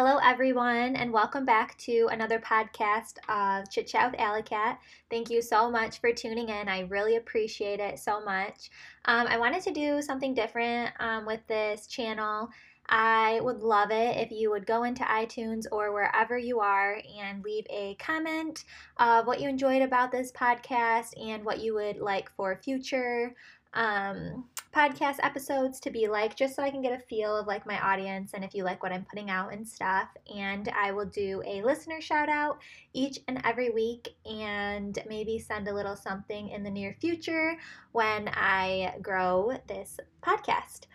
Hello, everyone, and welcome back to another podcast of Chit Chat with Alley Cat. Thank you so much for tuning in. I really appreciate it so much. Um, I wanted to do something different um, with this channel. I would love it if you would go into iTunes or wherever you are and leave a comment of what you enjoyed about this podcast and what you would like for future um, podcast episodes to be like, just so I can get a feel of like my audience and if you like what I'm putting out and stuff. And I will do a listener shout out each and every week and maybe send a little something in the near future when I grow this podcast.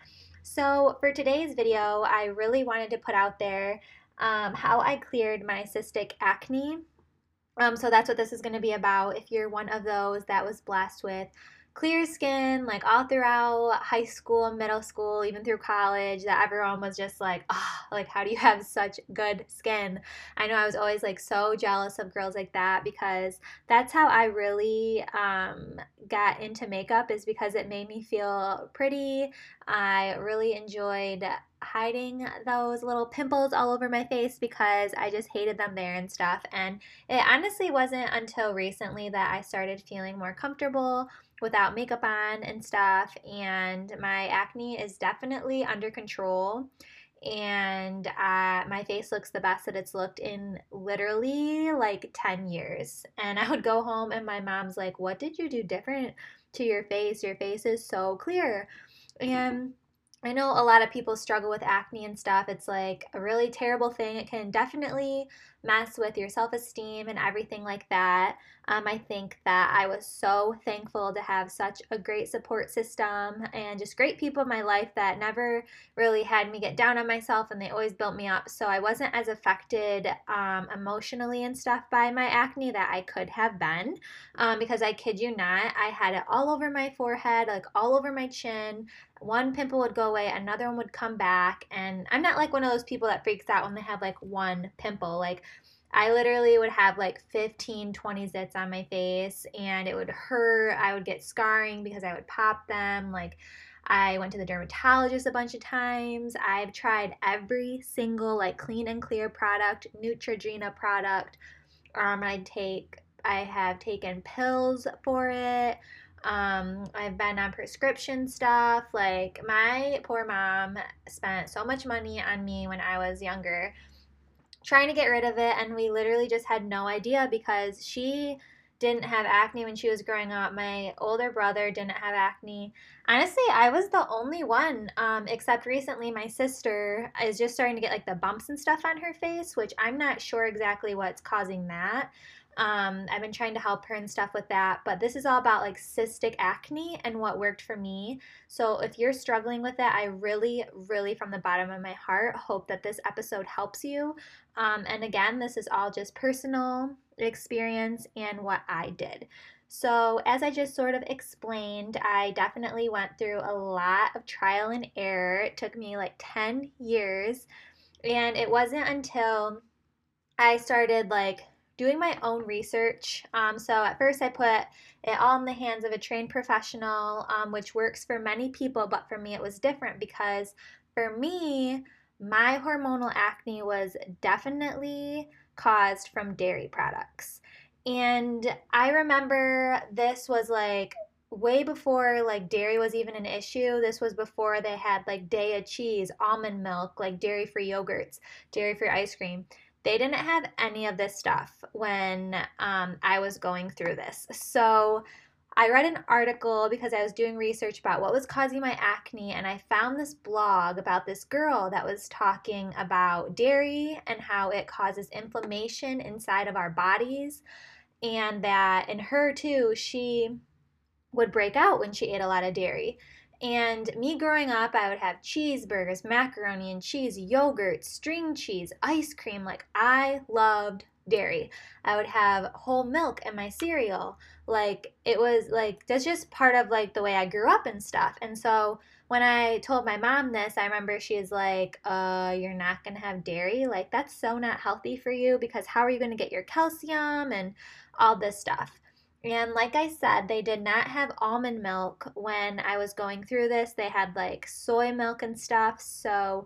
So, for today's video, I really wanted to put out there um, how I cleared my cystic acne. Um, so, that's what this is going to be about. If you're one of those that was blessed with clear skin like all throughout high school middle school even through college that everyone was just like oh like how do you have such good skin i know i was always like so jealous of girls like that because that's how i really um, got into makeup is because it made me feel pretty i really enjoyed hiding those little pimples all over my face because I just hated them there and stuff. And it honestly wasn't until recently that I started feeling more comfortable without makeup on and stuff. And my acne is definitely under control. And uh, my face looks the best that it's looked in literally like 10 years. And I would go home, and my mom's like, What did you do different to your face? Your face is so clear. And I know a lot of people struggle with acne and stuff. It's like a really terrible thing. It can definitely mess with your self esteem and everything like that. Um, I think that I was so thankful to have such a great support system and just great people in my life that never really had me get down on myself and they always built me up. So I wasn't as affected um, emotionally and stuff by my acne that I could have been um, because I kid you not, I had it all over my forehead, like all over my chin one pimple would go away, another one would come back. And I'm not like one of those people that freaks out when they have like one pimple. Like, I literally would have like 15, 20 zits on my face and it would hurt. I would get scarring because I would pop them. Like, I went to the dermatologist a bunch of times. I've tried every single like clean and clear product, Neutrogena product. Um, I take, I have taken pills for it. Um, I've been on prescription stuff. Like, my poor mom spent so much money on me when I was younger trying to get rid of it, and we literally just had no idea because she didn't have acne when she was growing up. My older brother didn't have acne. Honestly, I was the only one, um, except recently my sister is just starting to get like the bumps and stuff on her face, which I'm not sure exactly what's causing that. Um, I've been trying to help her and stuff with that, but this is all about like cystic acne and what worked for me. So if you're struggling with it, I really, really from the bottom of my heart hope that this episode helps you. Um, and again, this is all just personal experience and what I did. So, as I just sort of explained, I definitely went through a lot of trial and error. It took me like 10 years, and it wasn't until I started like doing my own research. Um, so at first, I put it all in the hands of a trained professional, um, which works for many people, but for me, it was different because for me, my hormonal acne was definitely caused from dairy products. And I remember this was like way before like dairy was even an issue. This was before they had like Daiya cheese, almond milk, like dairy free yogurts, dairy free ice cream. They didn't have any of this stuff when um, I was going through this. So I read an article because I was doing research about what was causing my acne, and I found this blog about this girl that was talking about dairy and how it causes inflammation inside of our bodies. And that in her, too, she would break out when she ate a lot of dairy. And me growing up, I would have cheeseburgers, macaroni and cheese, yogurt, string cheese, ice cream. Like, I loved dairy. I would have whole milk in my cereal. Like, it was like, that's just part of like the way I grew up and stuff. And so when I told my mom this, I remember she's like, uh, you're not going to have dairy? Like, that's so not healthy for you because how are you going to get your calcium and all this stuff? And like I said, they did not have almond milk when I was going through this. They had like soy milk and stuff. So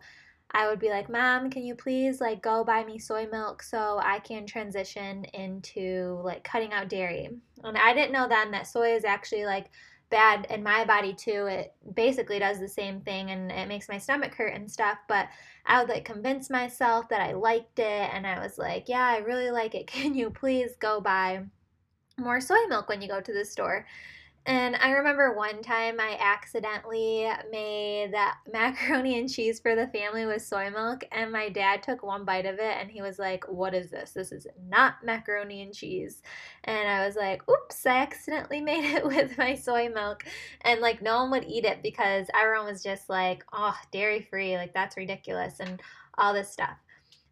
I would be like, Mom, can you please like go buy me soy milk so I can transition into like cutting out dairy? And I didn't know then that soy is actually like bad in my body too. It basically does the same thing and it makes my stomach hurt and stuff. But I would like convince myself that I liked it and I was like, yeah, I really like it. Can you please go buy more soy milk when you go to the store? And I remember one time I accidentally made that macaroni and cheese for the family with soy milk, and my dad took one bite of it and he was like, What is this? This is not macaroni and cheese. And I was like, Oops, I accidentally made it with my soy milk. And like, no one would eat it because everyone was just like, Oh, dairy free. Like, that's ridiculous, and all this stuff.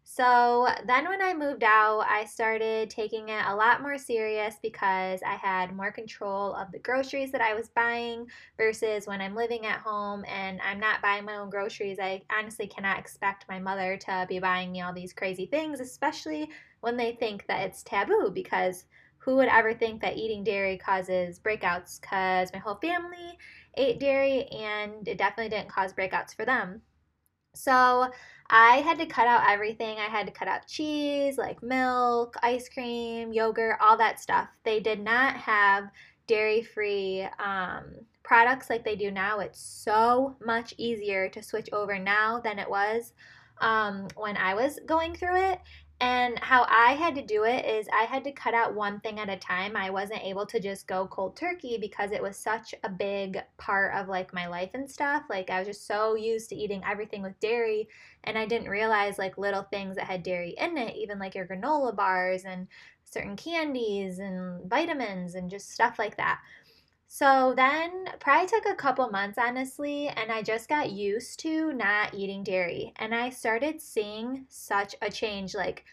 So then when I moved out, I started taking it a lot more serious because I had more control of the groceries that I was buying versus when I'm living at home and I'm not buying my own groceries. I honestly cannot expect my mother to be buying me all these crazy things, especially when they think that it's taboo because who would ever think that eating dairy causes breakouts? Because my whole family ate dairy and it definitely didn't cause breakouts for them. So I had to cut out everything. I had to cut out cheese, like milk, ice cream, yogurt, all that stuff. They did not have dairy free um, products like they do now. It's so much easier to switch over now than it was um, when I was going through it. And how I had to do it is I had to cut out one thing at a time. I wasn't able to just go cold turkey because it was such a big part of like my life and stuff. Like I was just so used to eating everything with dairy and I didn't realize like little things that had dairy in it, even like your granola bars and certain candies and vitamins and just stuff like that. So then probably took a couple months honestly and I just got used to not eating dairy and I started seeing such a change like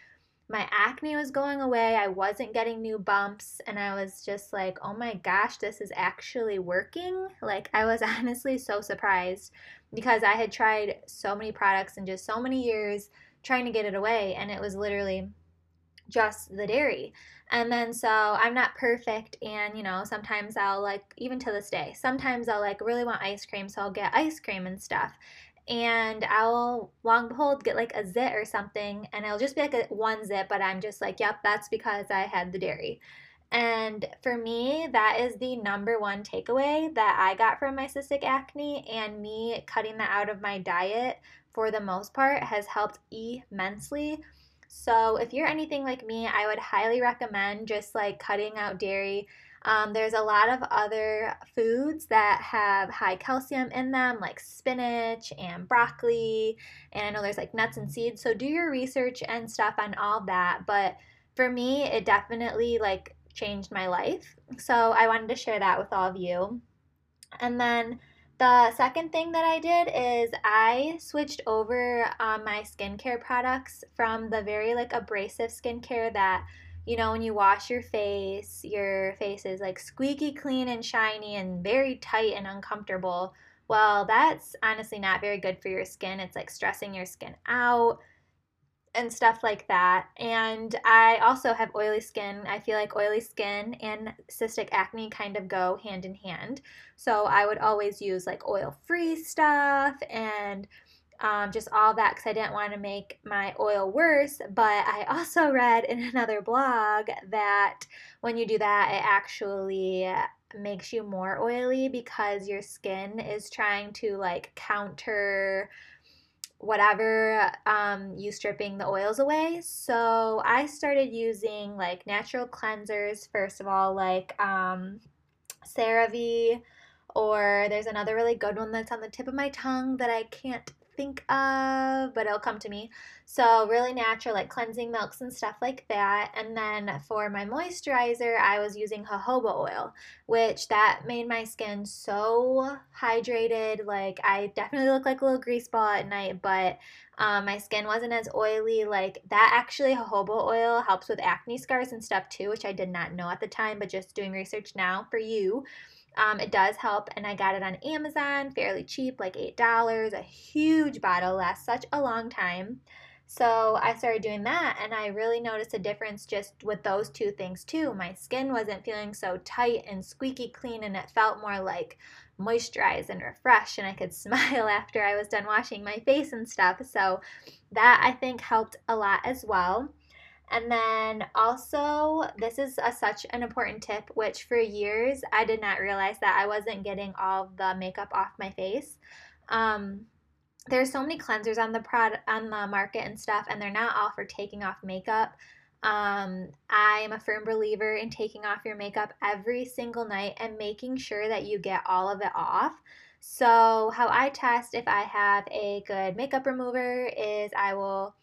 my acne was going away, I wasn't getting new bumps and I was just like, "Oh my gosh, this is actually working." Like I was honestly so surprised because I had tried so many products in just so many years trying to get it away and it was literally just the dairy. And then so I'm not perfect and you know, sometimes I'll like even to this day, sometimes I'll like really want ice cream, so I'll get ice cream and stuff. And I'll long behold get like a zit or something and it'll just be like a one zit, but I'm just like, yep, that's because I had the dairy. And for me, that is the number one takeaway that I got from my cystic acne, and me cutting that out of my diet for the most part has helped immensely. So, if you're anything like me, I would highly recommend just like cutting out dairy. Um, there's a lot of other foods that have high calcium in them, like spinach and broccoli, and I know there's like nuts and seeds. So, do your research and stuff on all that. But for me, it definitely like changed my life. So, I wanted to share that with all of you. And then the second thing that I did is I switched over um, my skincare products from the very like abrasive skincare that you know when you wash your face, your face is like squeaky clean and shiny and very tight and uncomfortable. Well, that's honestly not very good for your skin. It's like stressing your skin out and stuff like that. And I also have oily skin. I feel like oily skin and cystic acne kind of go hand in hand. So I would always use like oil free stuff and um, just all that because I didn't want to make my oil worse. But I also read in another blog that when you do that, it actually makes you more oily because your skin is trying to like counter whatever um, you stripping the oils away. So I started using like natural cleansers first of all, like um, CeraVe, or there's another really good one that's on the tip of my tongue that I can't think of, but it'll come to me. So, really natural, like cleansing milks and stuff like that. And then for my moisturizer, I was using jojoba oil, which that made my skin so hydrated. Like, I definitely look like a little grease ball at night, but um, my skin wasn't as oily. Like, that actually, jojoba oil helps with acne scars and stuff too, which I did not know at the time, but just doing research now for you. Um, it does help, and I got it on Amazon, fairly cheap, like $8. A huge bottle, lasts such a long time. So I started doing that, and I really noticed a difference just with those two things too. My skin wasn't feeling so tight and squeaky clean, and it felt more like moisturized and refreshed and I could smile after I was done washing my face and stuff. So that I think helped a lot as well. And then also, this is a, such an important tip, which for years I did not realize that I wasn't getting all the makeup off my face. Um, there's so many cleansers on the product on the market and stuff, and they're not all for taking off makeup. Um, I am a firm believer in taking off your makeup every single night and making sure that you get all of it off. So, how I test if I have a good makeup remover is I will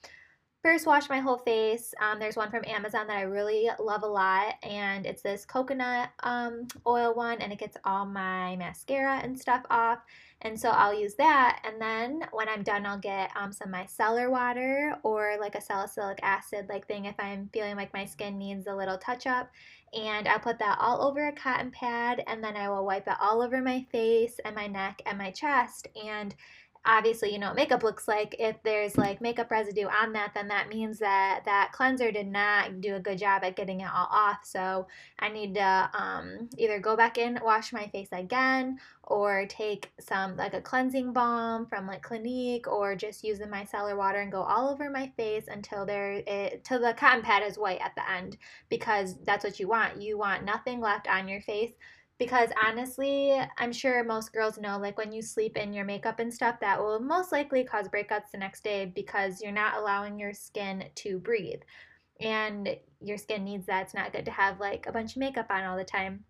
first wash my whole face. Um, there's one from Amazon that I really love a lot, and it's this coconut um, oil one, and it gets all my mascara and stuff off. And so I'll use that. And then when I'm done, I'll get um, some micellar water or like a salicylic acid like thing if I'm feeling like my skin needs a little touch up. And I'll put that all over a cotton pad and then I will wipe it all over my face and my neck and my chest. And obviously you know what makeup looks like. If there's like makeup residue on that then that means that that cleanser did not do a good job at getting it all off. So i need to um, either go back in wash my face again or take some like a cleansing balm from like clinique or just use the micellar water and go all over my face until there it till the cotton pad is white at the end because that's what you want. You want nothing left on your face because honestly, I'm sure most girls know like when you sleep in your makeup and stuff, that will most likely cause breakouts the next day because you're not allowing your skin to breathe. And your skin needs that. It's not good to have like a bunch of makeup on all the time.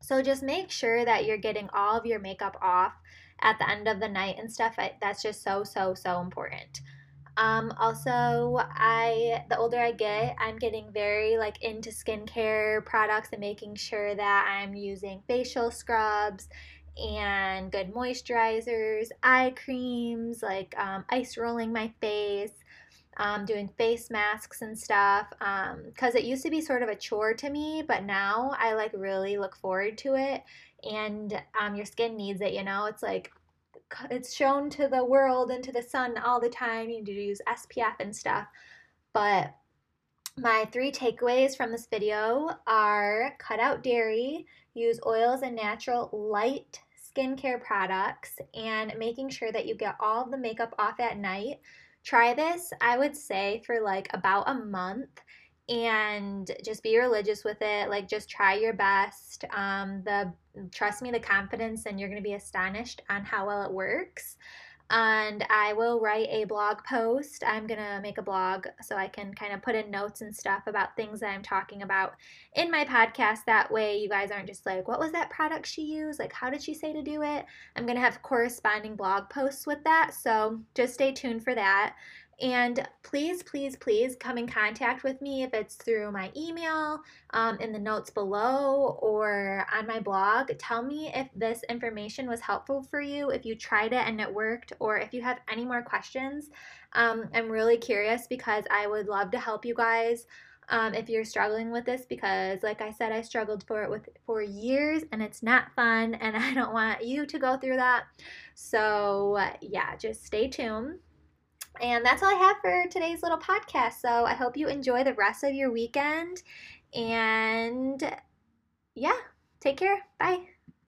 So just make sure that you're getting all of your makeup off at the end of the night and stuff. That's just so, so, so important. Um, also, I the older I get, I'm getting very like into skincare products and making sure that I'm using facial scrubs and good moisturizers, eye creams, like um, ice rolling my face, um, doing face masks and stuff. Because um, it used to be sort of a chore to me, but now I like really look forward to it. And um, your skin needs it, you know? It's like it's shown to the world and to the sun all the time. You need to use SPF and stuff. But my three takeaways from this video are cut out dairy, use oils and natural light skincare products, and making sure that you get all the makeup off at night. Try this, I would say, for like about a month and just be religious with it like just try your best um the trust me the confidence and you're going to be astonished on how well it works and I will write a blog post. I'm going to make a blog so I can kind of put in notes and stuff about things that I'm talking about in my podcast. That way, you guys aren't just like, what was that product she used? Like, how did she say to do it? I'm going to have corresponding blog posts with that. So just stay tuned for that. And please, please, please come in contact with me if it's through my email, um, in the notes below, or on my blog. Tell me if this information was helpful for you, if you tried it and it worked, or if you have any more questions. Um, I'm really curious because I would love to help you guys. Um, if you're struggling with this because like i said i struggled for it with for years and it's not fun and i don't want you to go through that so yeah just stay tuned and that's all I have for today's little podcast. So I hope you enjoy the rest of your weekend. And yeah, take care. Bye.